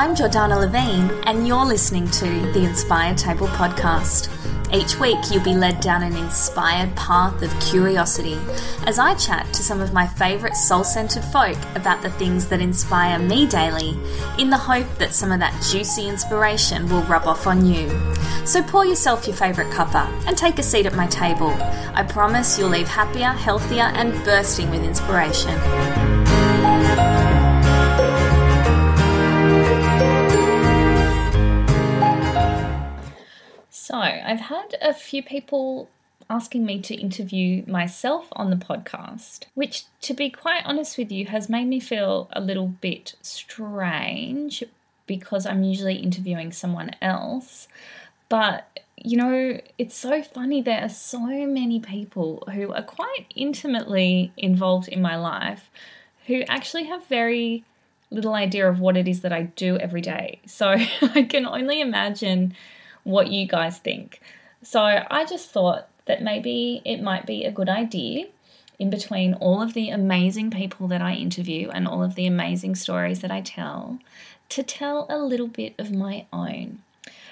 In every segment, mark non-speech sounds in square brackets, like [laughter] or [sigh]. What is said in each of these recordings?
I'm Jordana Levine, and you're listening to the Inspired Table podcast. Each week, you'll be led down an inspired path of curiosity as I chat to some of my favourite soul centered folk about the things that inspire me daily, in the hope that some of that juicy inspiration will rub off on you. So pour yourself your favourite cuppa and take a seat at my table. I promise you'll leave happier, healthier, and bursting with inspiration. So, I've had a few people asking me to interview myself on the podcast, which, to be quite honest with you, has made me feel a little bit strange because I'm usually interviewing someone else. But, you know, it's so funny. There are so many people who are quite intimately involved in my life who actually have very little idea of what it is that I do every day. So [laughs] I can only imagine what you guys think. So I just thought that maybe it might be a good idea in between all of the amazing people that I interview and all of the amazing stories that I tell to tell a little bit of my own.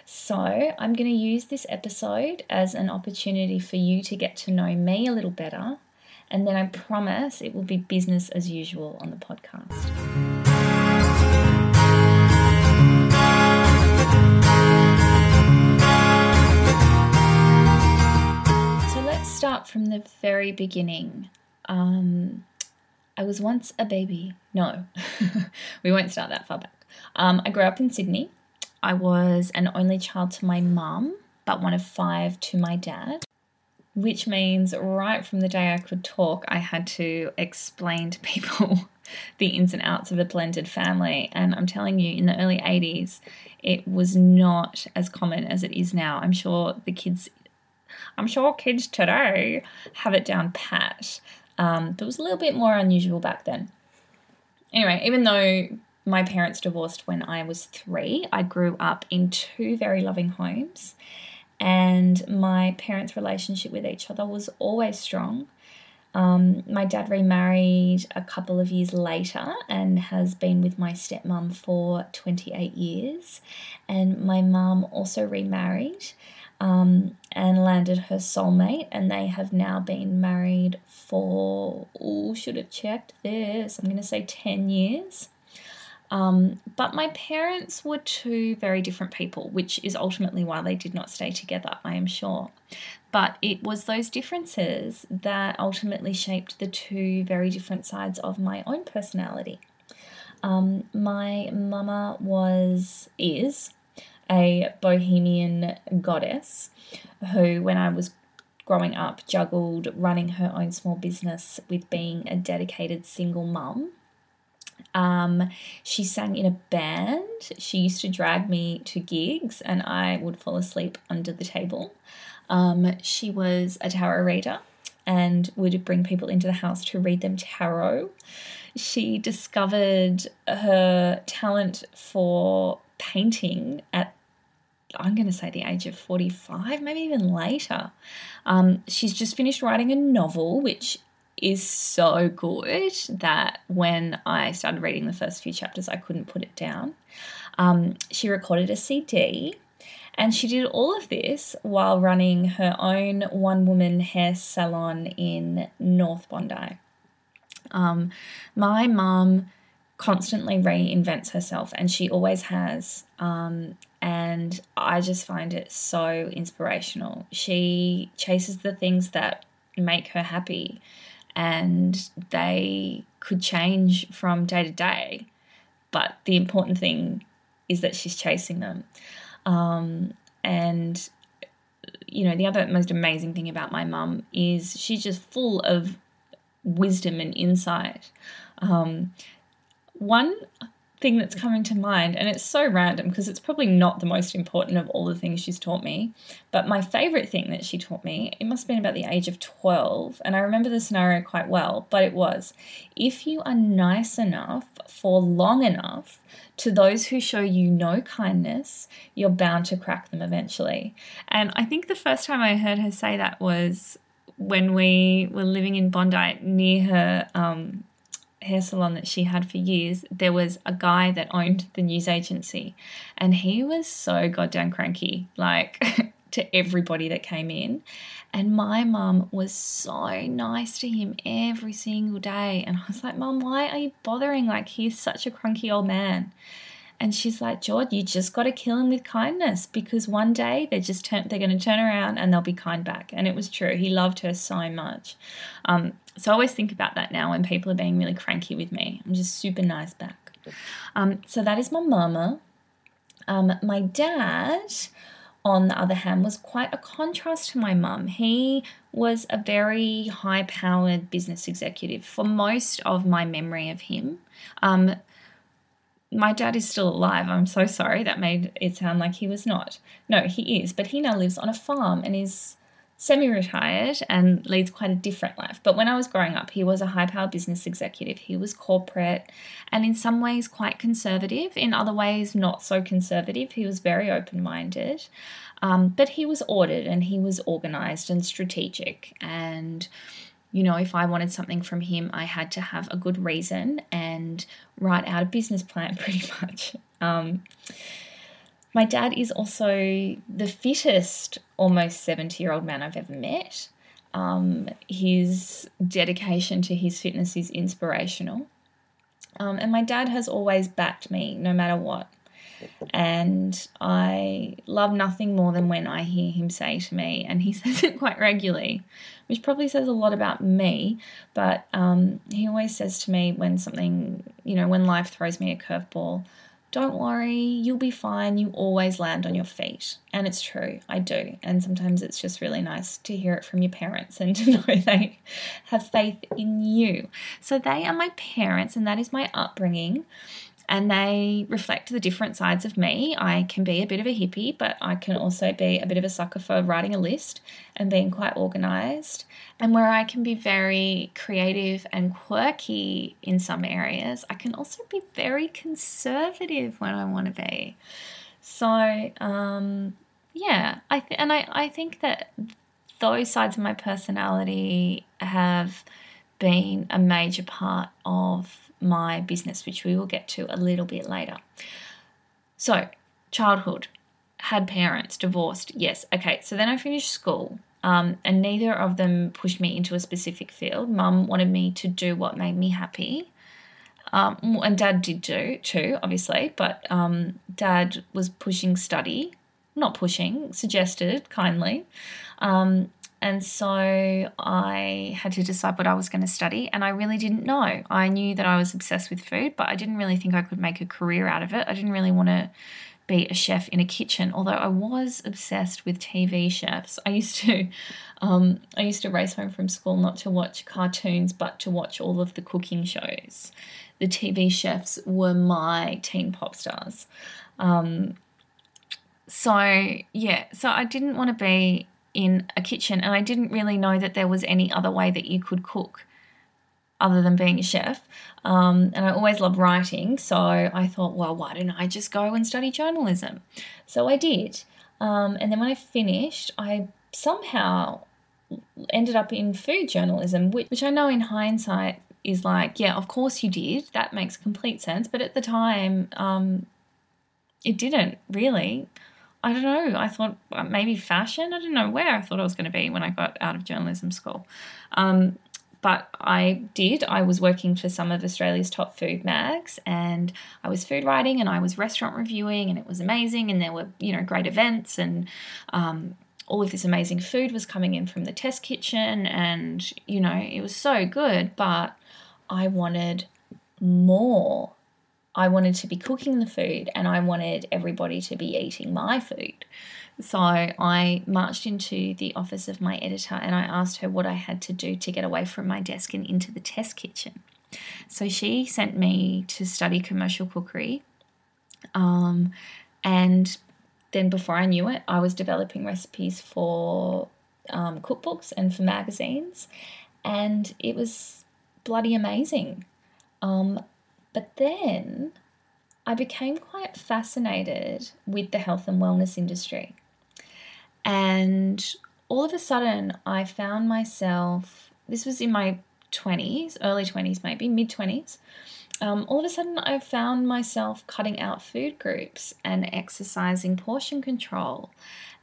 So, I'm going to use this episode as an opportunity for you to get to know me a little better, and then I promise it will be business as usual on the podcast. Start from the very beginning. Um, I was once a baby. No, [laughs] we won't start that far back. Um, I grew up in Sydney. I was an only child to my mum, but one of five to my dad, which means right from the day I could talk, I had to explain to people [laughs] the ins and outs of a blended family. And I'm telling you, in the early 80s, it was not as common as it is now. I'm sure the kids I'm sure kids today have it down pat. Um, but it was a little bit more unusual back then. Anyway, even though my parents divorced when I was three, I grew up in two very loving homes, and my parents' relationship with each other was always strong. Um, my dad remarried a couple of years later and has been with my stepmom for 28 years. And my mum also remarried um, and landed her soulmate, and they have now been married for, oh, should have checked this, I'm going to say 10 years. Um, but my parents were two very different people, which is ultimately why they did not stay together, I am sure. But it was those differences that ultimately shaped the two very different sides of my own personality. Um, my mama was, is, a bohemian goddess who, when I was growing up, juggled running her own small business with being a dedicated single mum. Um, she sang in a band. She used to drag me to gigs, and I would fall asleep under the table. Um, she was a tarot reader and would bring people into the house to read them tarot. She discovered her talent for painting at I'm going to say the age of 45, maybe even later. Um, she's just finished writing a novel, which is so good that when I started reading the first few chapters, I couldn't put it down. Um, she recorded a CD and she did all of this while running her own one woman hair salon in North Bondi. Um, my mum constantly reinvents herself and she always has. Um, and I just find it so inspirational. She chases the things that make her happy, and they could change from day to day, but the important thing is that she's chasing them. Um, and you know, the other most amazing thing about my mum is she's just full of wisdom and insight. Um, one thing that's coming to mind, and it's so random because it's probably not the most important of all the things she's taught me, but my favorite thing that she taught me, it must have been about the age of 12, and I remember the scenario quite well, but it was if you are nice enough for long enough to those who show you no kindness, you're bound to crack them eventually. And I think the first time I heard her say that was when we were living in Bondi near her um, hair salon that she had for years, there was a guy that owned the news agency, and he was so goddamn cranky, like [laughs] to everybody that came in. And my mum was so nice to him every single day. And I was like, Mum, why are you bothering? Like, he's such a cranky old man. And she's like, George, you just got to kill him with kindness because one day they're just turn, they're going to turn around and they'll be kind back. And it was true. He loved her so much. Um, so I always think about that now when people are being really cranky with me. I'm just super nice back. Um, so that is my mama. Um, my dad, on the other hand, was quite a contrast to my mum. He was a very high powered business executive for most of my memory of him. Um, my dad is still alive. I'm so sorry. That made it sound like he was not. No, he is, but he now lives on a farm and is semi retired and leads quite a different life. But when I was growing up, he was a high power business executive. He was corporate and in some ways quite conservative, in other ways, not so conservative. He was very open minded. Um, but he was ordered and he was organized and strategic and you know, if I wanted something from him, I had to have a good reason and write out a business plan [laughs] pretty much. Um, my dad is also the fittest, almost 70 year old man I've ever met. Um, his dedication to his fitness is inspirational. Um, and my dad has always backed me no matter what. And I love nothing more than when I hear him say to me, and he [laughs] says it quite regularly, which probably says a lot about me, but um, he always says to me when something, you know, when life throws me a curveball, don't worry, you'll be fine. You always land on your feet. And it's true, I do. And sometimes it's just really nice to hear it from your parents and [laughs] to know they have faith in you. So they are my parents, and that is my upbringing and they reflect the different sides of me. I can be a bit of a hippie, but I can also be a bit of a sucker for writing a list and being quite organized. And where I can be very creative and quirky in some areas, I can also be very conservative when I want to be. So, um, yeah, I th- and I, I think that those sides of my personality have been a major part of my business, which we will get to a little bit later. So, childhood, had parents, divorced, yes. Okay, so then I finished school. Um, and neither of them pushed me into a specific field. Mum wanted me to do what made me happy. Um, and dad did do too, obviously, but um, dad was pushing study, not pushing, suggested kindly. Um, and so I had to decide what I was going to study, and I really didn't know. I knew that I was obsessed with food, but I didn't really think I could make a career out of it. I didn't really want to be a chef in a kitchen, although I was obsessed with TV chefs. I used to, [laughs] um, I used to race home from school not to watch cartoons, but to watch all of the cooking shows. The TV chefs were my teen pop stars. Um, so yeah, so I didn't want to be in a kitchen, and I didn't really know that there was any other way that you could cook other than being a chef. Um, and I always loved writing, so I thought, well, why don't I just go and study journalism? So I did. Um, and then when I finished, I somehow ended up in food journalism, which, which I know in hindsight is like, yeah, of course you did. That makes complete sense. But at the time, um, it didn't really. I don't know. I thought uh, maybe fashion. I don't know where I thought I was going to be when I got out of journalism school. Um, but I did. I was working for some of Australia's top food mags, and I was food writing, and I was restaurant reviewing, and it was amazing. And there were, you know, great events, and um, all of this amazing food was coming in from the test kitchen, and you know, it was so good. But I wanted more. I wanted to be cooking the food and I wanted everybody to be eating my food. So I marched into the office of my editor and I asked her what I had to do to get away from my desk and into the test kitchen. So she sent me to study commercial cookery. Um, and then before I knew it, I was developing recipes for um, cookbooks and for magazines. And it was bloody amazing. Um, but then I became quite fascinated with the health and wellness industry. And all of a sudden, I found myself, this was in my 20s, early 20s, maybe, mid 20s. Um, all of a sudden, I found myself cutting out food groups and exercising portion control.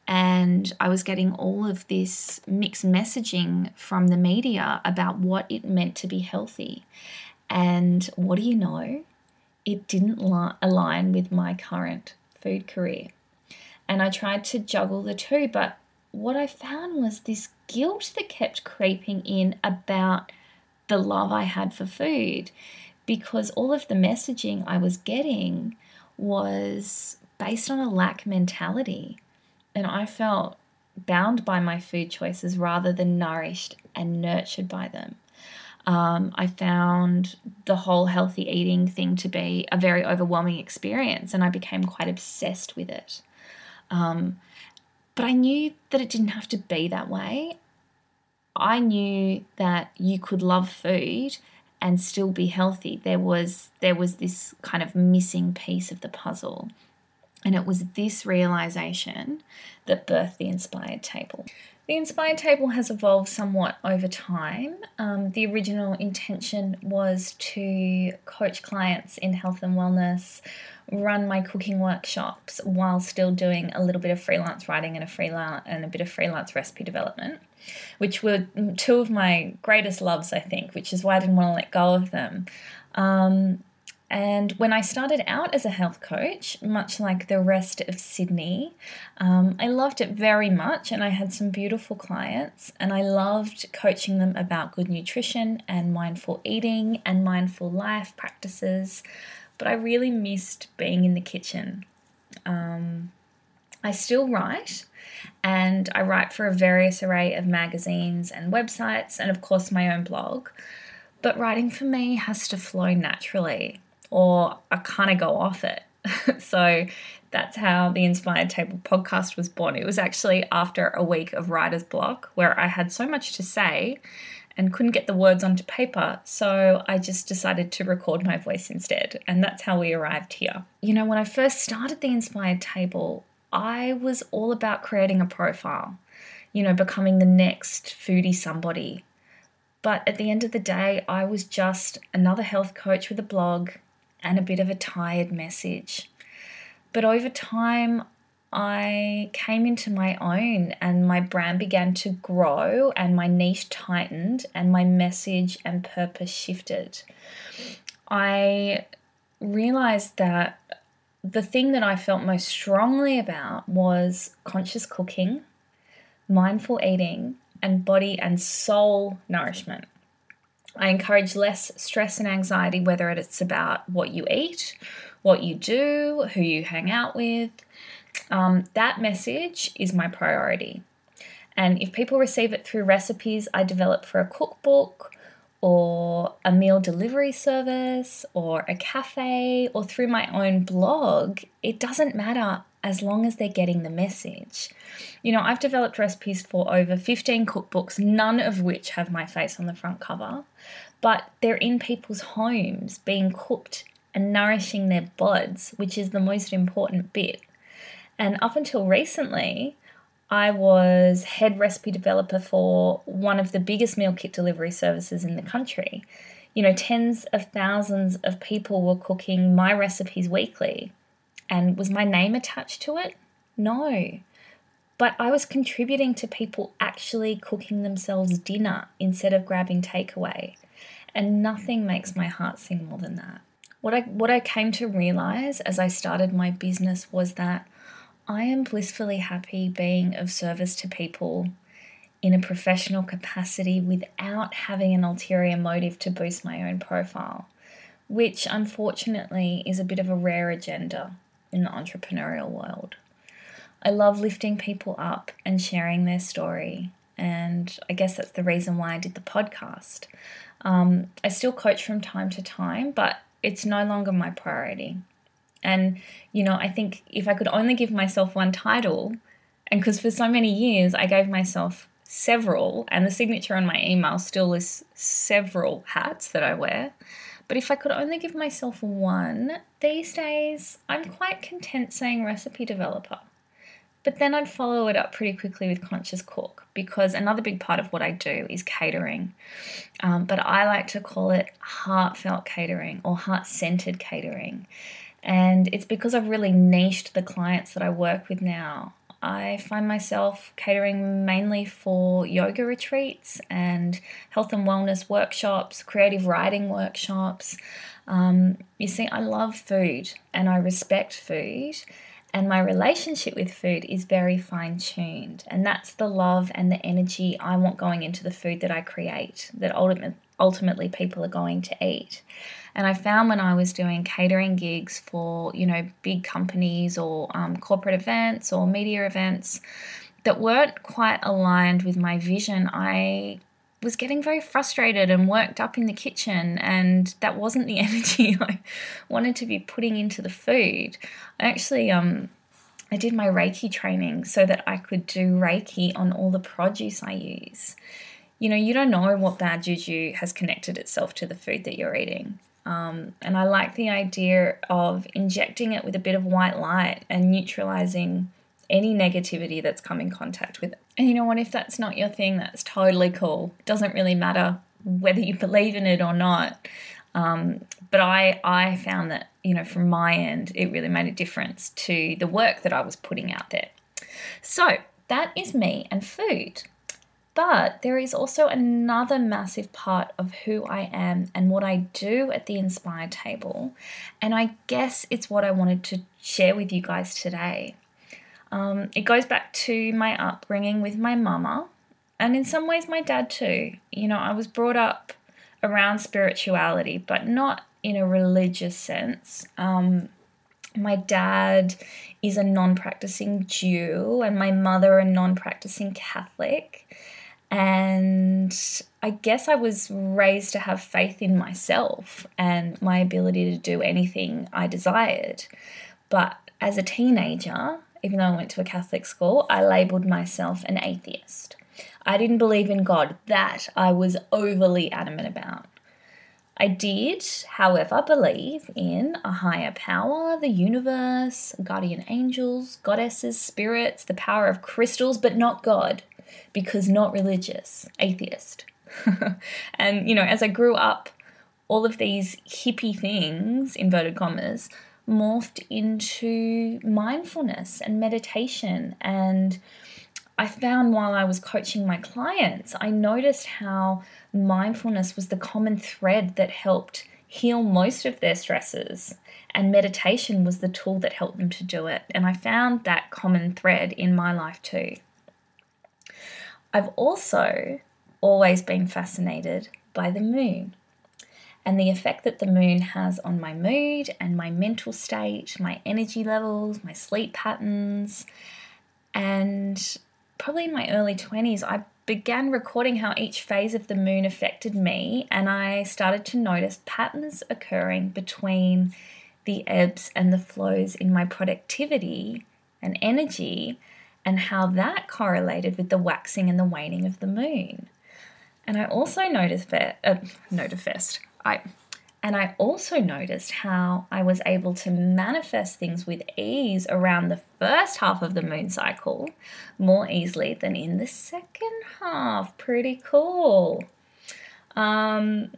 And I was getting all of this mixed messaging from the media about what it meant to be healthy. And what do you know? It didn't li- align with my current food career. And I tried to juggle the two, but what I found was this guilt that kept creeping in about the love I had for food because all of the messaging I was getting was based on a lack mentality. And I felt bound by my food choices rather than nourished and nurtured by them. Um, I found the whole healthy eating thing to be a very overwhelming experience, and I became quite obsessed with it. Um, but I knew that it didn't have to be that way. I knew that you could love food and still be healthy. There was there was this kind of missing piece of the puzzle. And it was this realization that birthed the inspired table. The Inspired Table has evolved somewhat over time. Um, the original intention was to coach clients in health and wellness, run my cooking workshops while still doing a little bit of freelance writing and a freelance and a bit of freelance recipe development, which were two of my greatest loves, I think, which is why I didn't want to let go of them. Um, and when I started out as a health coach, much like the rest of Sydney, um, I loved it very much and I had some beautiful clients. And I loved coaching them about good nutrition and mindful eating and mindful life practices. But I really missed being in the kitchen. Um, I still write, and I write for a various array of magazines and websites, and of course, my own blog. But writing for me has to flow naturally or I kind of go off it. [laughs] so that's how the Inspired Table podcast was born. It was actually after a week of writer's block where I had so much to say and couldn't get the words onto paper. So I just decided to record my voice instead. And that's how we arrived here. You know, when I first started the Inspired Table, I was all about creating a profile, you know, becoming the next foodie somebody. But at the end of the day, I was just another health coach with a blog and a bit of a tired message. But over time, I came into my own and my brand began to grow and my niche tightened and my message and purpose shifted. I realized that the thing that I felt most strongly about was conscious cooking, mindful eating, and body and soul nourishment. I encourage less stress and anxiety, whether it's about what you eat, what you do, who you hang out with. Um, that message is my priority. And if people receive it through recipes I develop for a cookbook, or a meal delivery service, or a cafe, or through my own blog, it doesn't matter as long as they're getting the message. You know, I've developed recipes for over 15 cookbooks, none of which have my face on the front cover, but they're in people's homes being cooked and nourishing their buds, which is the most important bit. And up until recently, I was head recipe developer for one of the biggest meal kit delivery services in the country. You know, tens of thousands of people were cooking my recipes weekly. And was my name attached to it? No. But I was contributing to people actually cooking themselves dinner instead of grabbing takeaway. And nothing makes my heart sing more than that. What I, what I came to realize as I started my business was that I am blissfully happy being of service to people in a professional capacity without having an ulterior motive to boost my own profile which unfortunately is a bit of a rare agenda in the entrepreneurial world. I love lifting people up and sharing their story, and I guess that's the reason why I did the podcast. Um, I still coach from time to time, but it's no longer my priority. And, you know, I think if I could only give myself one title, and because for so many years I gave myself several, and the signature on my email still is several hats that I wear. But if I could only give myself one, these days I'm quite content saying recipe developer. But then I'd follow it up pretty quickly with conscious cook because another big part of what I do is catering. Um, but I like to call it heartfelt catering or heart centered catering. And it's because I've really niched the clients that I work with now. I find myself catering mainly for yoga retreats and health and wellness workshops, creative writing workshops. Um, you see, I love food and I respect food, and my relationship with food is very fine tuned. And that's the love and the energy I want going into the food that I create, that ultimately people are going to eat. And I found when I was doing catering gigs for, you know, big companies or um, corporate events or media events that weren't quite aligned with my vision, I was getting very frustrated and worked up in the kitchen, and that wasn't the [laughs] energy I wanted to be putting into the food. I actually, um, I did my Reiki training so that I could do Reiki on all the produce I use. You know, you don't know what bad juju has connected itself to the food that you're eating. Um, and I like the idea of injecting it with a bit of white light and neutralizing any negativity that's come in contact with it. And you know what? If that's not your thing, that's totally cool. Doesn't really matter whether you [laughs] believe in it or not. Um, but I, I found that, you know, from my end, it really made a difference to the work that I was putting out there. So that is me and food. But there is also another massive part of who I am and what I do at the Inspire table. And I guess it's what I wanted to share with you guys today. Um, it goes back to my upbringing with my mama, and in some ways, my dad too. You know, I was brought up around spirituality, but not in a religious sense. Um, my dad is a non practicing Jew, and my mother, a non practicing Catholic. And I guess I was raised to have faith in myself and my ability to do anything I desired. But as a teenager, even though I went to a Catholic school, I labeled myself an atheist. I didn't believe in God. That I was overly adamant about. I did, however, believe in a higher power, the universe, guardian angels, goddesses, spirits, the power of crystals, but not God because not religious, atheist. [laughs] and, you know, as I grew up, all of these hippie things, inverted commas, morphed into mindfulness and meditation. And I found while I was coaching my clients, I noticed how mindfulness was the common thread that helped heal most of their stresses. And meditation was the tool that helped them to do it. And I found that common thread in my life too. I've also always been fascinated by the moon and the effect that the moon has on my mood and my mental state, my energy levels, my sleep patterns. And probably in my early 20s, I began recording how each phase of the moon affected me, and I started to notice patterns occurring between the ebbs and the flows in my productivity and energy and how that correlated with the waxing and the waning of the moon. And I also noticed that, uh, noticed, I, and I also noticed how I was able to manifest things with ease around the first half of the moon cycle more easily than in the second half. Pretty cool. Um,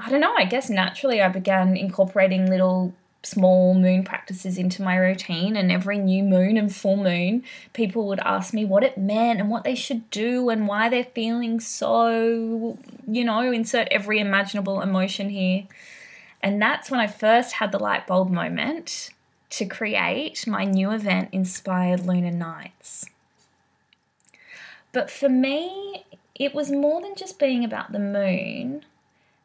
I don't know, I guess naturally I began incorporating little small moon practices into my routine and every new moon and full moon people would ask me what it meant and what they should do and why they're feeling so you know insert every imaginable emotion here. And that's when i first had the light bulb moment to create my new event inspired lunar nights. But for me it was more than just being about the moon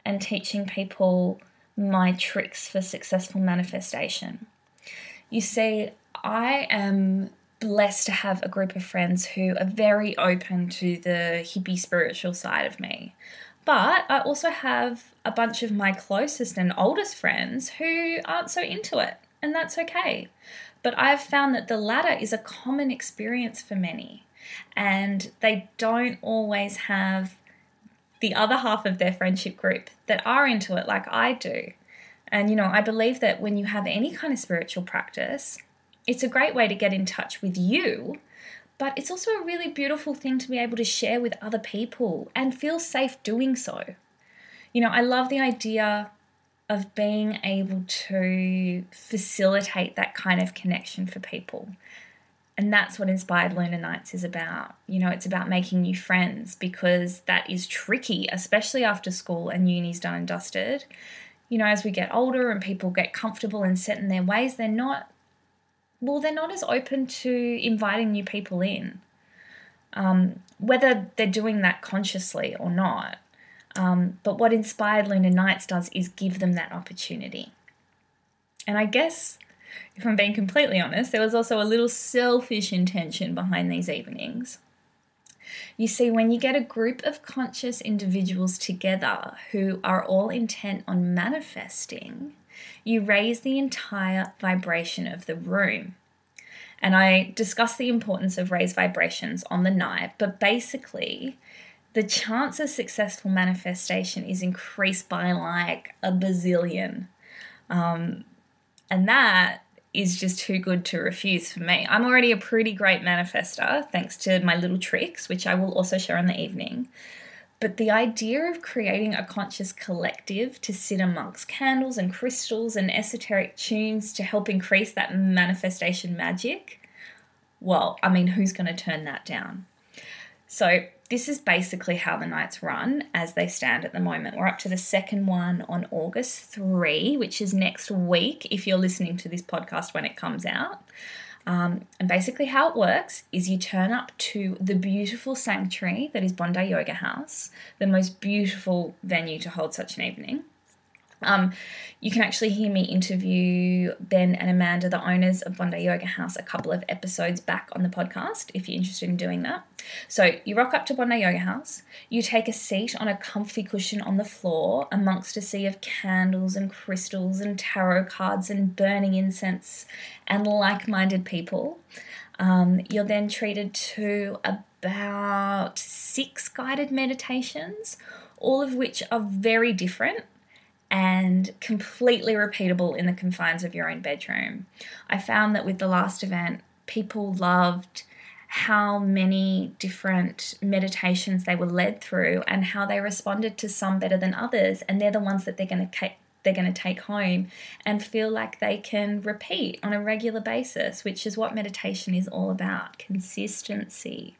and teaching people my tricks for successful manifestation. You see, I am blessed to have a group of friends who are very open to the hippie spiritual side of me. But I also have a bunch of my closest and oldest friends who aren't so into it, and that's okay. But I've found that the latter is a common experience for many, and they don't always have the other half of their friendship group that are into it like I do. And you know, I believe that when you have any kind of spiritual practice, it's a great way to get in touch with you, but it's also a really beautiful thing to be able to share with other people and feel safe doing so. You know, I love the idea of being able to facilitate that kind of connection for people. And that's what Inspired Lunar Nights is about. You know, it's about making new friends because that is tricky, especially after school and uni's done and dusted. You know, as we get older and people get comfortable and set in their ways, they're not well, they're not as open to inviting new people in, um, whether they're doing that consciously or not. Um, but what Inspired Lunar Nights does is give them that opportunity. And I guess, if I'm being completely honest, there was also a little selfish intention behind these evenings. You see, when you get a group of conscious individuals together who are all intent on manifesting, you raise the entire vibration of the room. And I discuss the importance of raised vibrations on the night, but basically, the chance of successful manifestation is increased by like a bazillion. Um, and that is just too good to refuse for me. I'm already a pretty great manifester thanks to my little tricks, which I will also share in the evening. But the idea of creating a conscious collective to sit amongst candles and crystals and esoteric tunes to help increase that manifestation magic, well, I mean, who's going to turn that down? So, this is basically how the nights run as they stand at the moment. We're up to the second one on August 3, which is next week if you're listening to this podcast when it comes out. Um, and basically, how it works is you turn up to the beautiful sanctuary that is Bondi Yoga House, the most beautiful venue to hold such an evening. Um, you can actually hear me interview Ben and Amanda, the owners of Bondi Yoga House, a couple of episodes back on the podcast if you're interested in doing that. So you rock up to Bondi Yoga House, you take a seat on a comfy cushion on the floor amongst a sea of candles and crystals and tarot cards and burning incense and like minded people. Um, you're then treated to about six guided meditations, all of which are very different and completely repeatable in the confines of your own bedroom. I found that with the last event, people loved how many different meditations they were led through and how they responded to some better than others and they're the ones that they're going to they're going to take home and feel like they can repeat on a regular basis which is what meditation is all about consistency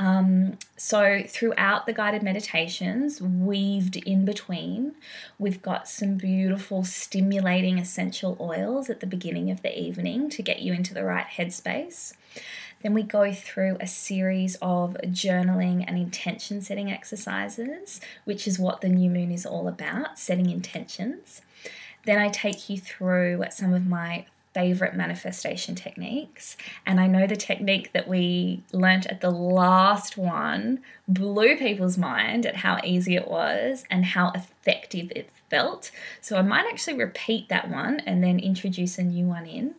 um, so, throughout the guided meditations, weaved in between, we've got some beautiful stimulating essential oils at the beginning of the evening to get you into the right headspace. Then we go through a series of journaling and intention setting exercises, which is what the new moon is all about setting intentions. Then I take you through some of my favorite manifestation techniques. And I know the technique that we learnt at the last one blew people's mind at how easy it was and how effective it felt. So I might actually repeat that one and then introduce a new one in.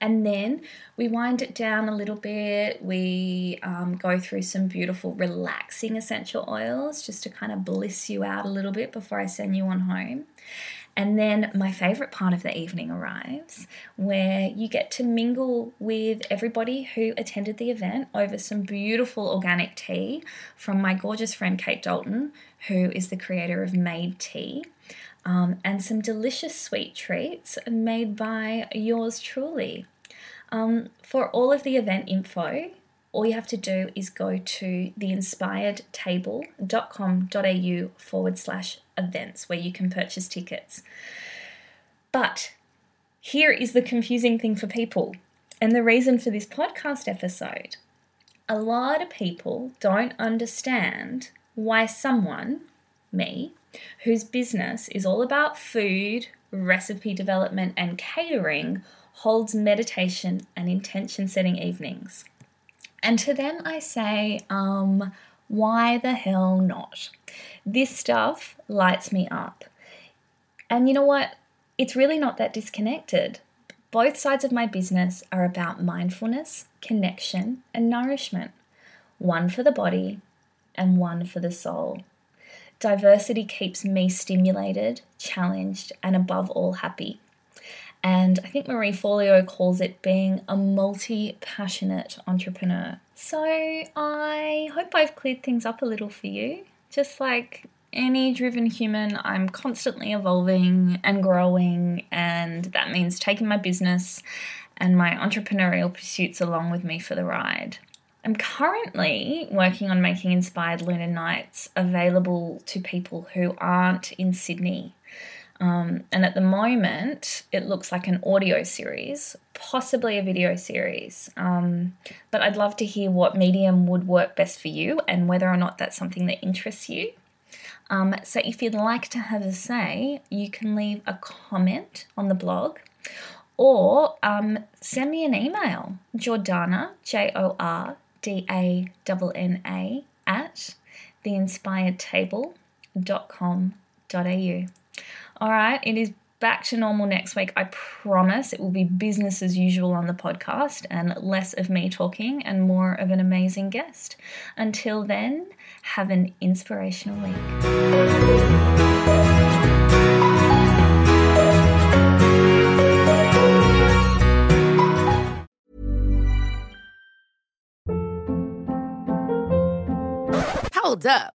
And then we wind it down a little bit. We um, go through some beautiful, relaxing essential oils just to kind of bliss you out a little bit before I send you on home. And then my favorite part of the evening arrives where you get to mingle with everybody who attended the event over some beautiful organic tea from my gorgeous friend Kate Dalton, who is the creator of Mayde Tea. Um, and some delicious sweet treats made by yours truly. Um, for all of the event info, all you have to do is go to theinspiredtable.com.au forward slash events where you can purchase tickets. But here is the confusing thing for people, and the reason for this podcast episode. A lot of people don't understand why someone, me, whose business is all about food, recipe development, and catering, holds meditation and intention setting evenings. And to them, I say, um, why the hell not? This stuff lights me up. And you know what? It's really not that disconnected. Both sides of my business are about mindfulness, connection, and nourishment one for the body and one for the soul. Diversity keeps me stimulated, challenged, and above all happy. And I think Marie Forleo calls it being a multi passionate entrepreneur. So I hope I've cleared things up a little for you. Just like any driven human, I'm constantly evolving and growing, and that means taking my business and my entrepreneurial pursuits along with me for the ride. I'm currently working on making Inspired Lunar Nights available to people who aren't in Sydney. Um, and at the moment, it looks like an audio series, possibly a video series. Um, but I'd love to hear what medium would work best for you and whether or not that's something that interests you. Um, so if you'd like to have a say, you can leave a comment on the blog or um, send me an email, Jordana, J O R D A N A at theinspiredtable.com.au. All right, it is back to normal next week. I promise it will be business as usual on the podcast and less of me talking and more of an amazing guest. Until then, have an inspirational week. Hold up.